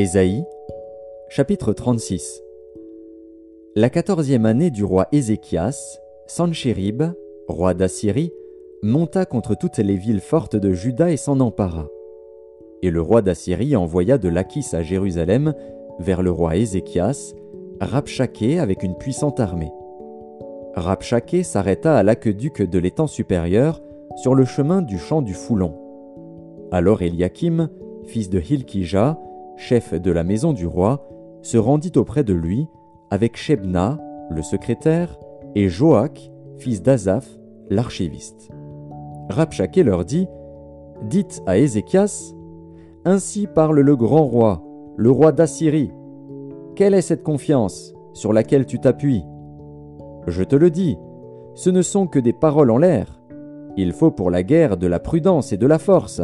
Ésaïe, chapitre 36 La quatorzième année du roi Ézéchias, Sanchérib, roi d'Assyrie, monta contre toutes les villes fortes de Juda et s'en empara. Et le roi d'Assyrie envoya de Lachis à Jérusalem, vers le roi Ézéchias, Rabchaké avec une puissante armée. Rabchaké s'arrêta à l'aqueduc de l'étang supérieur, sur le chemin du champ du Foulon. Alors Eliakim, fils de Hilkija, chef de la maison du roi, se rendit auprès de lui avec Shebna, le secrétaire, et Joach, fils d'Azaph, l'archiviste. Rabchaké leur dit Dites à Ézéchias Ainsi parle le grand roi, le roi d'Assyrie. Quelle est cette confiance sur laquelle tu t'appuies? Je te le dis, ce ne sont que des paroles en l'air. Il faut pour la guerre de la prudence et de la force.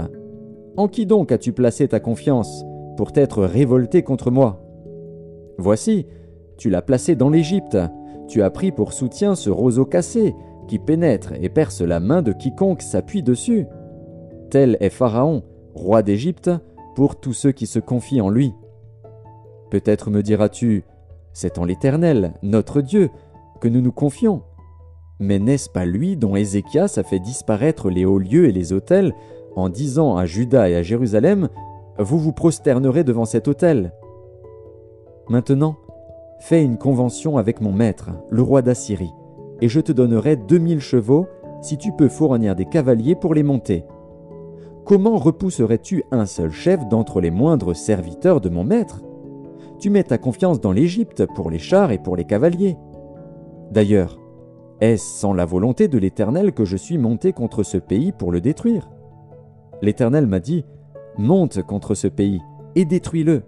En qui donc as-tu placé ta confiance? Pour t'être révolté contre moi. Voici, tu l'as placé dans l'Égypte, tu as pris pour soutien ce roseau cassé qui pénètre et perce la main de quiconque s'appuie dessus. Tel est Pharaon, roi d'Égypte, pour tous ceux qui se confient en lui. Peut-être me diras-tu, c'est en l'Éternel, notre Dieu, que nous nous confions. Mais n'est-ce pas lui dont Ézéchias a fait disparaître les hauts lieux et les autels, en disant à Juda et à Jérusalem vous vous prosternerez devant cet autel. Maintenant, fais une convention avec mon maître, le roi d'Assyrie, et je te donnerai deux mille chevaux si tu peux fournir des cavaliers pour les monter. Comment repousserais-tu un seul chef d'entre les moindres serviteurs de mon maître? Tu mets ta confiance dans l'Égypte pour les chars et pour les cavaliers. D'ailleurs, est-ce sans la volonté de l'Éternel que je suis monté contre ce pays pour le détruire? L'Éternel m'a dit, monte contre ce pays et détruis-le.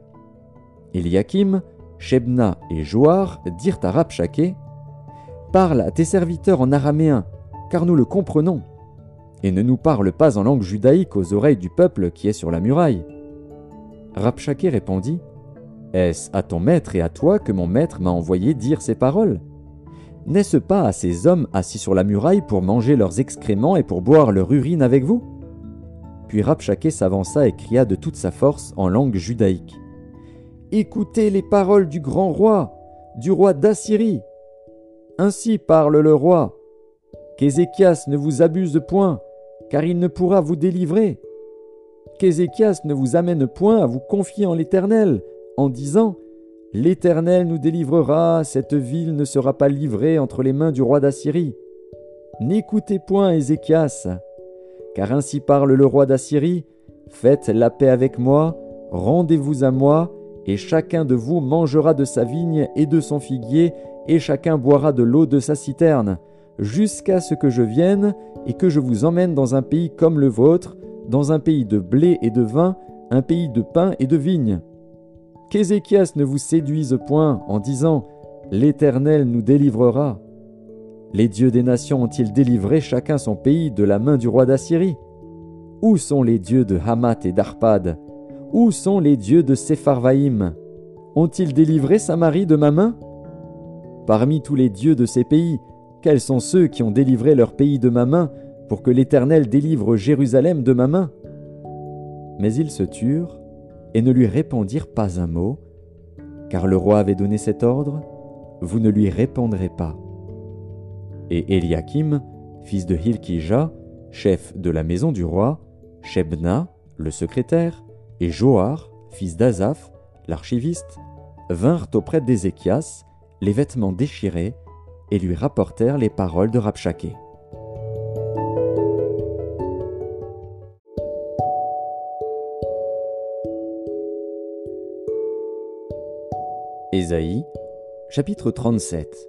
Eliakim, Shebna et Joar dirent à Rabchaké Parle à tes serviteurs en araméen, car nous le comprenons, et ne nous parle pas en langue judaïque aux oreilles du peuple qui est sur la muraille. Rabchaké répondit Est-ce à ton maître et à toi que mon maître m'a envoyé dire ces paroles? N'est-ce pas à ces hommes assis sur la muraille pour manger leurs excréments et pour boire leur urine avec vous? Puis Rabchaké s'avança et cria de toute sa force en langue judaïque. Écoutez les paroles du grand roi, du roi d'Assyrie. Ainsi parle le roi. Qu'Ézéchias ne vous abuse point, car il ne pourra vous délivrer. Qu'Ézéchias ne vous amène point à vous confier en l'Éternel, en disant L'Éternel nous délivrera, cette ville ne sera pas livrée entre les mains du roi d'Assyrie. N'écoutez point Ézéchias, car ainsi parle le roi d'Assyrie, Faites la paix avec moi, rendez-vous à moi, et chacun de vous mangera de sa vigne et de son figuier, et chacun boira de l'eau de sa citerne, jusqu'à ce que je vienne et que je vous emmène dans un pays comme le vôtre, dans un pays de blé et de vin, un pays de pain et de vigne. Qu'Ézéchias ne vous séduise point en disant L'Éternel nous délivrera. Les dieux des nations ont-ils délivré chacun son pays de la main du roi d'Assyrie? Où sont les dieux de Hamath et d'Arpad? Où sont les dieux de Sepharvaïm Ont-ils délivré Samarie de ma main? Parmi tous les dieux de ces pays, quels sont ceux qui ont délivré leur pays de ma main pour que l'Éternel délivre Jérusalem de ma main? Mais ils se turent et ne lui répondirent pas un mot, car le roi avait donné cet ordre, vous ne lui répondrez pas et Eliakim, fils de Hilkija, chef de la maison du roi, Shebna, le secrétaire, et Joar, fils d'Azaph, l'archiviste, vinrent auprès d'Ézéchias, les vêtements déchirés, et lui rapportèrent les paroles de Rabchaké. Ésaïe, chapitre 37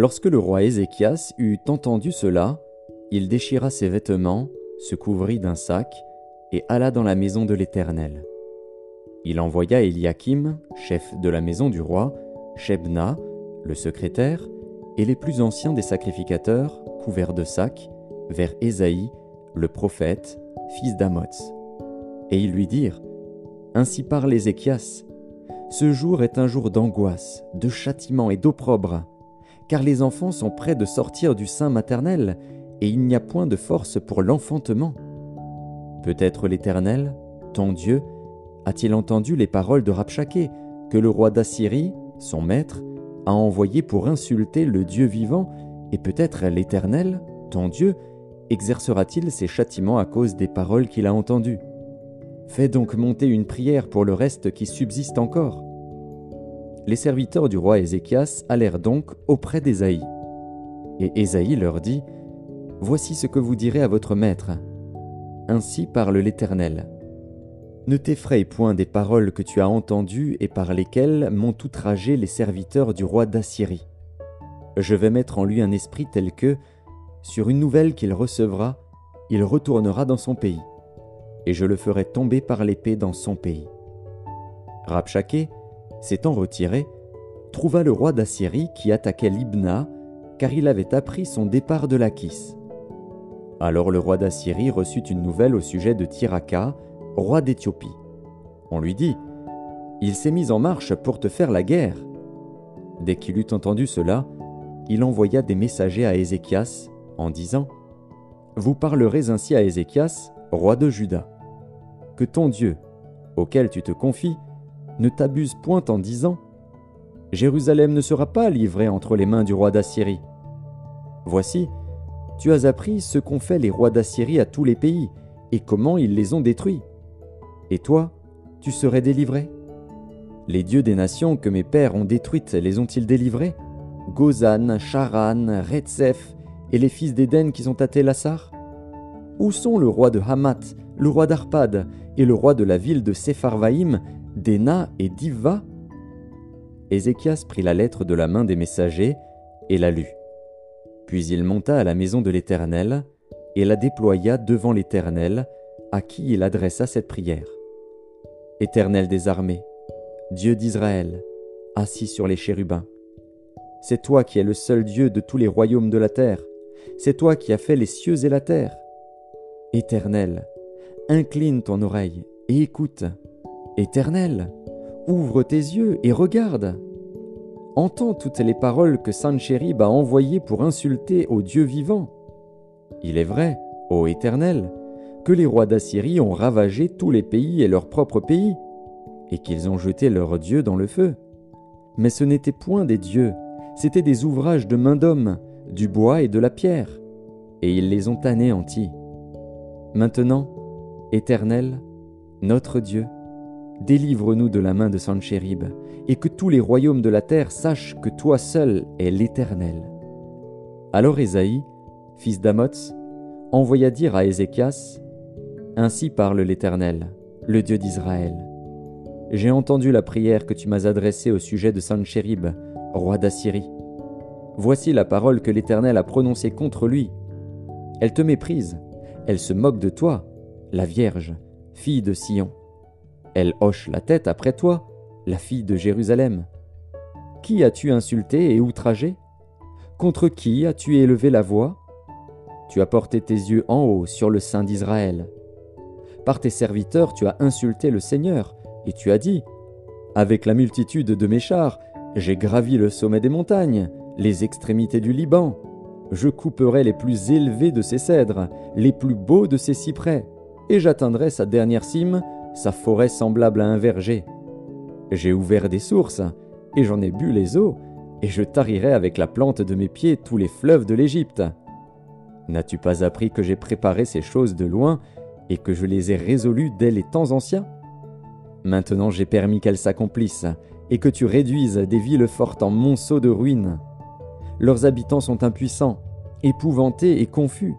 Lorsque le roi Ézéchias eut entendu cela, il déchira ses vêtements, se couvrit d'un sac, et alla dans la maison de l'Éternel. Il envoya Eliakim, chef de la maison du roi, Shebna, le secrétaire, et les plus anciens des sacrificateurs, couverts de sacs, vers Ésaïe, le prophète, fils d'Amoz. Et ils lui dirent Ainsi parle Ézéchias Ce jour est un jour d'angoisse, de châtiment et d'opprobre car les enfants sont près de sortir du sein maternel, et il n'y a point de force pour l'enfantement. Peut-être l'Éternel, ton Dieu, a-t-il entendu les paroles de Rabshakeh, que le roi d'Assyrie, son maître, a envoyé pour insulter le Dieu vivant, et peut-être l'Éternel, ton Dieu, exercera-t-il ses châtiments à cause des paroles qu'il a entendues Fais donc monter une prière pour le reste qui subsiste encore. Les serviteurs du roi Ézéchias allèrent donc auprès d'Ésaïe. Et Ésaïe leur dit Voici ce que vous direz à votre maître. Ainsi parle l'Éternel. Ne t'effraie point des paroles que tu as entendues et par lesquelles m'ont outragé les serviteurs du roi d'Assyrie. Je vais mettre en lui un esprit tel que, sur une nouvelle qu'il recevra, il retournera dans son pays, et je le ferai tomber par l'épée dans son pays. S'étant retiré, trouva le roi d'Assyrie qui attaquait Libna, car il avait appris son départ de Lachis. Alors le roi d'Assyrie reçut une nouvelle au sujet de Tiraka, roi d'Éthiopie. On lui dit Il s'est mis en marche pour te faire la guerre. Dès qu'il eut entendu cela, il envoya des messagers à Ézéchias en disant Vous parlerez ainsi à Ézéchias, roi de Juda. Que ton Dieu, auquel tu te confies, ne t'abuse point en disant Jérusalem ne sera pas livrée entre les mains du roi d'Assyrie. Voici, tu as appris ce qu'ont fait les rois d'Assyrie à tous les pays, et comment ils les ont détruits. Et toi, tu serais délivré Les dieux des nations que mes pères ont détruites les ont-ils délivrés? Gozan, Charan, Retzef, et les fils d'Éden qui sont à Télassar Où sont le roi de Hamath, le roi d'Arpad, et le roi de la ville de Sepharvaïm, d'Ena et d'Ivva Ézéchias prit la lettre de la main des messagers et la lut. Puis il monta à la maison de l'Éternel et la déploya devant l'Éternel, à qui il adressa cette prière. Éternel des armées, Dieu d'Israël, assis sur les chérubins, c'est toi qui es le seul Dieu de tous les royaumes de la terre, c'est toi qui as fait les cieux et la terre. Éternel, incline ton oreille et écoute. Éternel, ouvre tes yeux et regarde. Entends toutes les paroles que Sanchérib a envoyées pour insulter au Dieu vivant. Il est vrai, ô Éternel, que les rois d'Assyrie ont ravagé tous les pays et leur propre pays, et qu'ils ont jeté leurs dieux dans le feu. Mais ce n'étaient point des dieux, c'étaient des ouvrages de main d'homme, du bois et de la pierre, et ils les ont anéantis. Maintenant, Éternel, notre Dieu, délivre-nous de la main de Sanchérib, et que tous les royaumes de la terre sachent que toi seul es l'Éternel. Alors Ésaïe, fils d'Amoz, envoya dire à Ézéchias, Ainsi parle l'Éternel, le Dieu d'Israël. J'ai entendu la prière que tu m'as adressée au sujet de Sanchérib, roi d'Assyrie. Voici la parole que l'Éternel a prononcée contre lui. Elle te méprise, elle se moque de toi, la Vierge, fille de Sion. Elle hoche la tête après toi, la fille de Jérusalem. Qui as-tu insulté et outragé? Contre qui as-tu élevé la voix? Tu as porté tes yeux en haut sur le sein d'Israël. Par tes serviteurs tu as insulté le Seigneur, et tu as dit Avec la multitude de mes chars, j'ai gravi le sommet des montagnes, les extrémités du Liban. Je couperai les plus élevés de ses cèdres, les plus beaux de ses cyprès, et j'atteindrai sa dernière cime, sa forêt semblable à un verger. J'ai ouvert des sources, et j'en ai bu les eaux, et je tarirai avec la plante de mes pieds tous les fleuves de l'Égypte. N'as-tu pas appris que j'ai préparé ces choses de loin, et que je les ai résolues dès les temps anciens? Maintenant j'ai permis qu'elles s'accomplissent, et que tu réduises des villes fortes en monceaux de ruines. Leurs habitants sont impuissants, épouvantés et confus.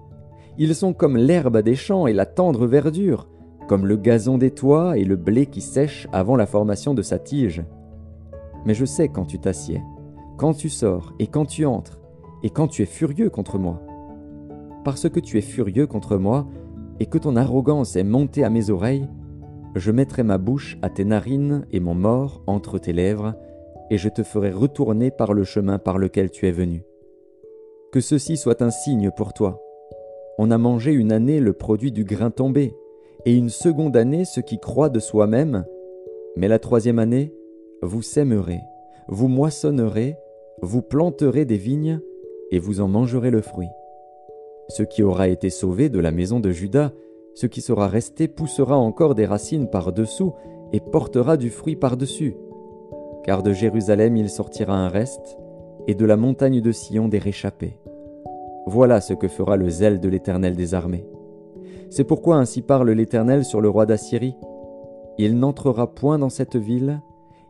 Ils sont comme l'herbe des champs et la tendre verdure, comme le gazon des toits et le blé qui sèche avant la formation de sa tige. Mais je sais quand tu t'assieds, quand tu sors et quand tu entres, et quand tu es furieux contre moi. Parce que tu es furieux contre moi, et que ton arrogance est montée à mes oreilles, je mettrai ma bouche à tes narines et mon mort entre tes lèvres, et je te ferai retourner par le chemin par lequel tu es venu. Que ceci soit un signe pour toi. On a mangé une année le produit du grain tombé, et une seconde année ce qui croît de soi-même, mais la troisième année, vous sèmerez, vous moissonnerez, vous planterez des vignes, et vous en mangerez le fruit. Ce qui aura été sauvé de la maison de Judas ce qui sera resté poussera encore des racines par-dessous et portera du fruit par-dessus. Car de Jérusalem il sortira un reste, et de la montagne de Sion des réchappés. Voilà ce que fera le zèle de l'Éternel des armées. C'est pourquoi ainsi parle l'Éternel sur le roi d'Assyrie. Il n'entrera point dans cette ville,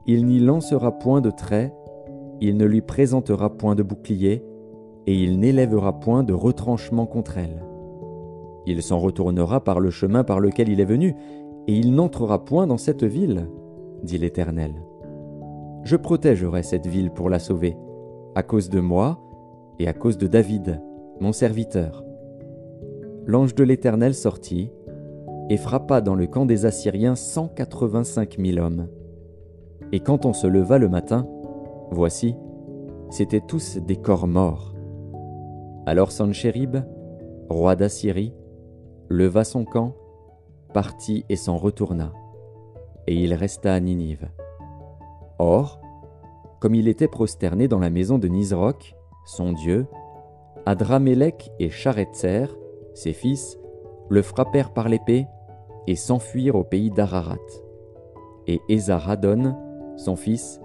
il n'y lancera point de trait, il ne lui présentera point de bouclier, et il n'élèvera point de retranchement contre elle. Il s'en retournera par le chemin par lequel il est venu, et il n'entrera point dans cette ville, dit l'Éternel. Je protégerai cette ville pour la sauver, à cause de moi et à cause de David, mon serviteur. L'ange de l'Éternel sortit et frappa dans le camp des Assyriens cent quatre-vingt-cinq mille hommes. Et quand on se leva le matin, voici, c'étaient tous des corps morts. Alors Sanchérib, roi d'Assyrie, leva son camp, partit et s'en retourna, et il resta à Ninive. Or, comme il était prosterné dans la maison de Nisroch, son dieu, Adramélec et Charetzer, ses fils, le frappèrent par l'épée et s'enfuirent au pays d'Ararat. Et Esaradon, son fils,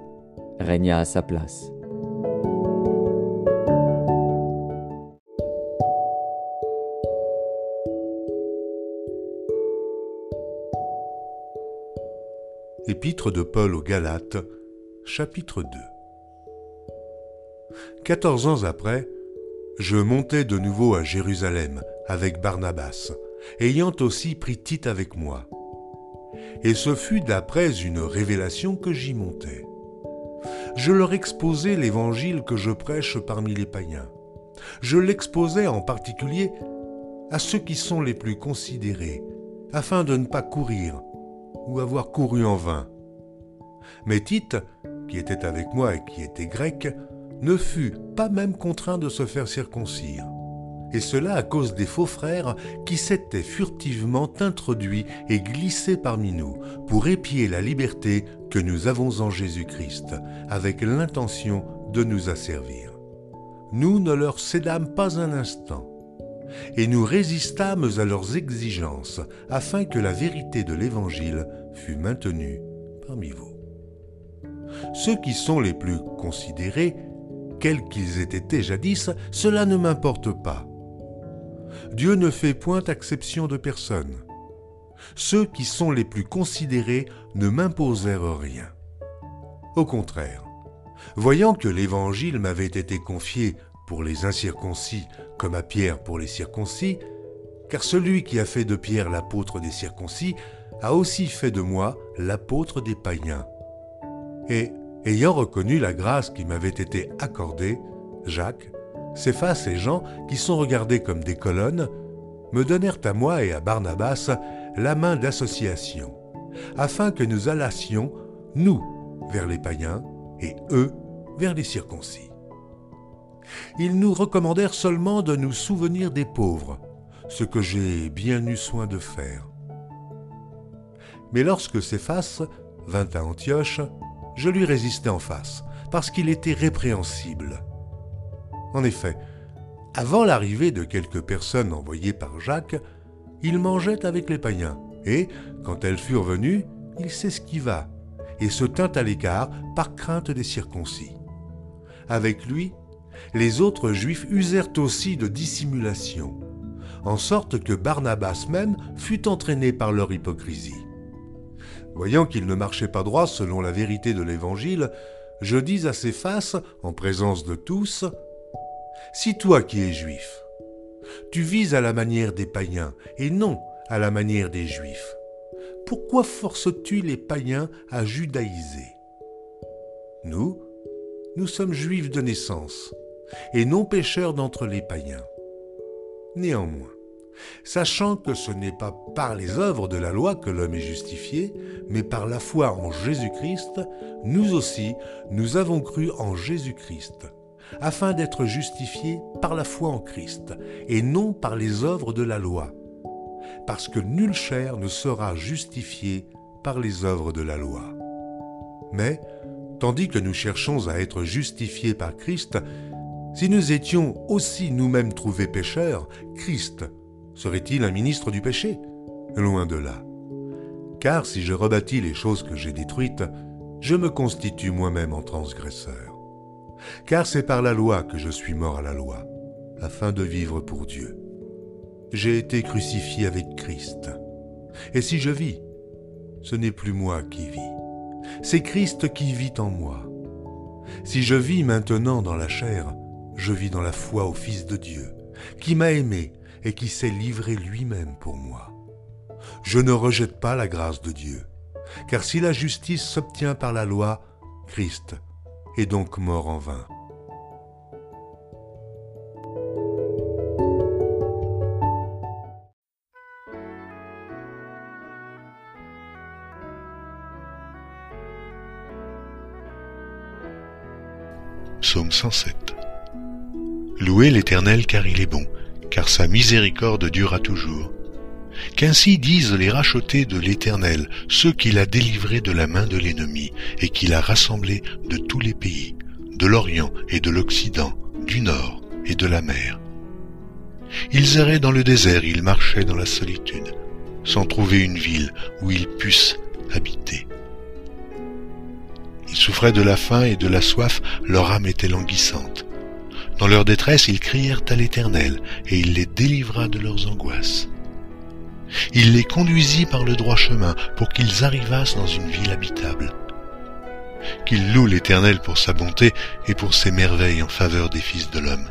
régna à sa place. Épître de Paul aux Galates, chapitre 2 Quatorze ans après, je montai de nouveau à Jérusalem avec Barnabas, ayant aussi pris Tite avec moi. Et ce fut d'après une révélation que j'y montai. Je leur exposai l'évangile que je prêche parmi les païens. Je l'exposai en particulier à ceux qui sont les plus considérés, afin de ne pas courir ou avoir couru en vain. Mais Tite, qui était avec moi et qui était grec, ne fut pas même contraint de se faire circoncire. Et cela à cause des faux frères qui s'étaient furtivement introduits et glissés parmi nous pour épier la liberté que nous avons en Jésus-Christ, avec l'intention de nous asservir. Nous ne leur cédâmes pas un instant, et nous résistâmes à leurs exigences afin que la vérité de l'Évangile fût maintenue parmi vous. Ceux qui sont les plus considérés, quels qu'ils aient été jadis, cela ne m'importe pas. Dieu ne fait point exception de personne. Ceux qui sont les plus considérés ne m'imposèrent rien. Au contraire, voyant que l'Évangile m'avait été confié pour les incirconcis comme à Pierre pour les circoncis, car celui qui a fait de Pierre l'apôtre des circoncis a aussi fait de moi l'apôtre des païens. Et, ayant reconnu la grâce qui m'avait été accordée, Jacques, Céphas et Jean, qui sont regardés comme des colonnes, me donnèrent à moi et à Barnabas la main d'association, afin que nous allassions, nous, vers les païens, et eux, vers les circoncis. Ils nous recommandèrent seulement de nous souvenir des pauvres, ce que j'ai bien eu soin de faire. Mais lorsque Céphas vint à Antioche, je lui résistai en face, parce qu'il était répréhensible. En effet, avant l'arrivée de quelques personnes envoyées par Jacques, il mangeait avec les païens, et, quand elles furent venues, il s'esquiva, et se tint à l'écart par crainte des circoncis. Avec lui, les autres Juifs usèrent aussi de dissimulation, en sorte que Barnabas même fut entraîné par leur hypocrisie. Voyant qu'il ne marchait pas droit selon la vérité de l'Évangile, je dis à ses faces, en présence de tous, Si toi qui es juif, tu vises à la manière des païens et non à la manière des juifs, pourquoi forces-tu les païens à judaïser? Nous, nous sommes juifs de naissance, et non pécheurs d'entre les païens. Néanmoins, sachant que ce n'est pas par les œuvres de la loi que l'homme est justifié, mais par la foi en Jésus-Christ, nous aussi, nous avons cru en Jésus-Christ, afin d'être justifiés par la foi en Christ, et non par les œuvres de la loi, parce que nulle chair ne sera justifiée par les œuvres de la loi. Mais, tandis que nous cherchons à être justifiés par Christ, si nous étions aussi nous-mêmes trouvés pécheurs, Christ serait-il un ministre du péché? Loin de là. Car si je rebâtis les choses que j'ai détruites, je me constitue moi-même en transgresseur. Car c'est par la loi que je suis mort à la loi, afin de vivre pour Dieu. J'ai été crucifié avec Christ. Et si je vis, ce n'est plus moi qui vis, c'est Christ qui vit en moi. Si je vis maintenant dans la chair, je vis dans la foi au Fils de Dieu, qui m'a aimé et qui s'est livré lui-même pour moi. Je ne rejette pas la grâce de Dieu, car si la justice s'obtient par la loi, Christ est donc mort en vain. Psaume 107 Louez l'Éternel car il est bon, car sa miséricorde durera toujours. Qu'ainsi disent les rachetés de l'Éternel, ceux qu'il a délivrés de la main de l'ennemi, et qu'il a rassemblés de tous les pays, de l'Orient et de l'Occident, du Nord et de la mer. Ils erraient dans le désert, ils marchaient dans la solitude, sans trouver une ville où ils puissent habiter. Ils souffraient de la faim et de la soif, leur âme était languissante. Dans leur détresse, ils crièrent à l'Éternel, et il les délivra de leurs angoisses. Il les conduisit par le droit chemin pour qu'ils arrivassent dans une ville habitable. Qu'ils louent l'Éternel pour sa bonté et pour ses merveilles en faveur des fils de l'homme.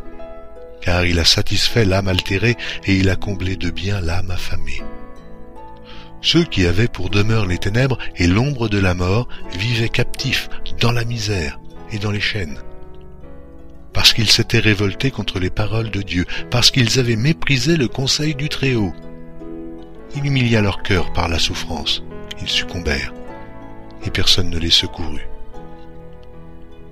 Car il a satisfait l'âme altérée et il a comblé de bien l'âme affamée. Ceux qui avaient pour demeure les ténèbres et l'ombre de la mort vivaient captifs dans la misère et dans les chaînes. Parce qu'ils s'étaient révoltés contre les paroles de Dieu, parce qu'ils avaient méprisé le conseil du Très-Haut. Il humilia leur cœur par la souffrance, ils succombèrent, et personne ne les secourut.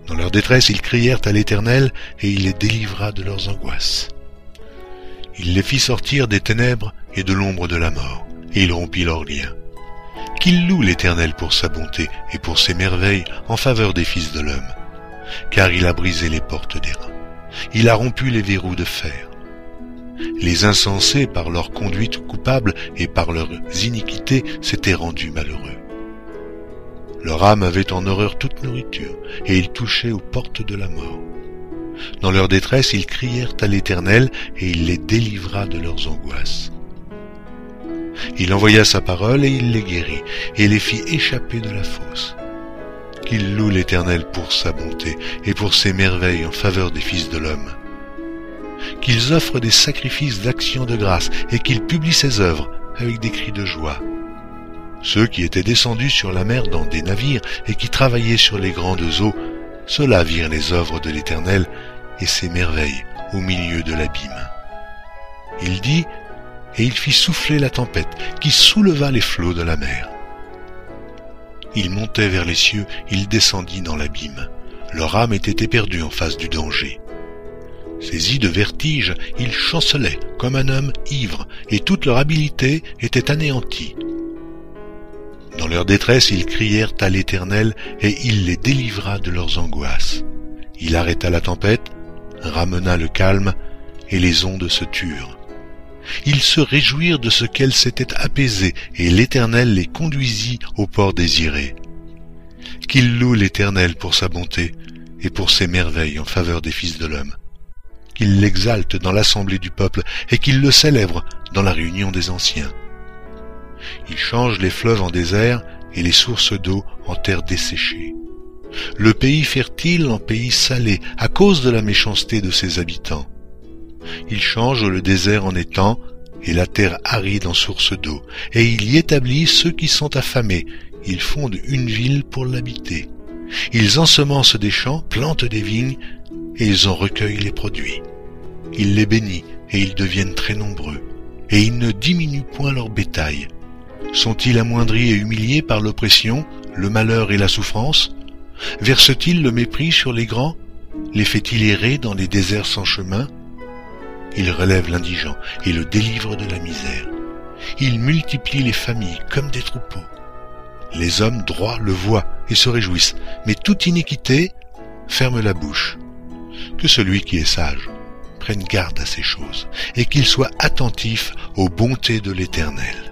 Dans leur détresse, ils crièrent à l'Éternel, et il les délivra de leurs angoisses. Il les fit sortir des ténèbres et de l'ombre de la mort et il rompit leurs liens. Qu'il loue l'Éternel pour sa bonté et pour ses merveilles en faveur des fils de l'homme, car il a brisé les portes des reins, il a rompu les verrous de fer. Les insensés, par leur conduite coupable et par leurs iniquités, s'étaient rendus malheureux. Leur âme avait en horreur toute nourriture, et ils touchaient aux portes de la mort. Dans leur détresse, ils crièrent à l'Éternel, et il les délivra de leurs angoisses. Il envoya sa parole et il les guérit, et les fit échapper de la fosse. Qu'il loue l'Éternel pour sa bonté et pour ses merveilles en faveur des fils de l'homme. Qu'ils offrent des sacrifices d'action de grâce et qu'ils publient ses œuvres avec des cris de joie. Ceux qui étaient descendus sur la mer dans des navires et qui travaillaient sur les grandes eaux, ceux-là virent les œuvres de l'Éternel et ses merveilles au milieu de l'abîme. Il dit, et il fit souffler la tempête qui souleva les flots de la mer. Il montait vers les cieux, il descendit dans l'abîme. Leur âme était éperdue en face du danger. Saisis de vertige, ils chancelaient comme un homme ivre, et toute leur habileté était anéantie. Dans leur détresse, ils crièrent à l'Éternel, et il les délivra de leurs angoisses. Il arrêta la tempête, ramena le calme, et les ondes se turent. Ils se réjouirent de ce qu'elle s'était apaisée, et l'Éternel les conduisit au port désiré. Qu'ils louent l'Éternel pour sa bonté et pour ses merveilles en faveur des fils de l'homme. Qu'ils l'exaltent dans l'assemblée du peuple et qu'ils le célèbrent dans la réunion des anciens. Il change les fleuves en désert et les sources d'eau en terre desséchée. Le pays fertile en pays salé à cause de la méchanceté de ses habitants. Il change le désert en étang et la terre aride en source d'eau, et il y établit ceux qui sont affamés. Ils fondent une ville pour l'habiter. Ils ensemencent des champs, plantent des vignes, et ils en recueillent les produits. Il les bénit, et ils deviennent très nombreux, et il ne diminue point leur bétail. Sont-ils amoindris et humiliés par l'oppression, le malheur et la souffrance? Verse-t-il le mépris sur les grands? Les fait-il errer dans les déserts sans chemin? Il relève l'indigent et le délivre de la misère. Il multiplie les familles comme des troupeaux. Les hommes droits le voient et se réjouissent, mais toute iniquité ferme la bouche. Que celui qui est sage prenne garde à ces choses, et qu'il soit attentif aux bontés de l'Éternel.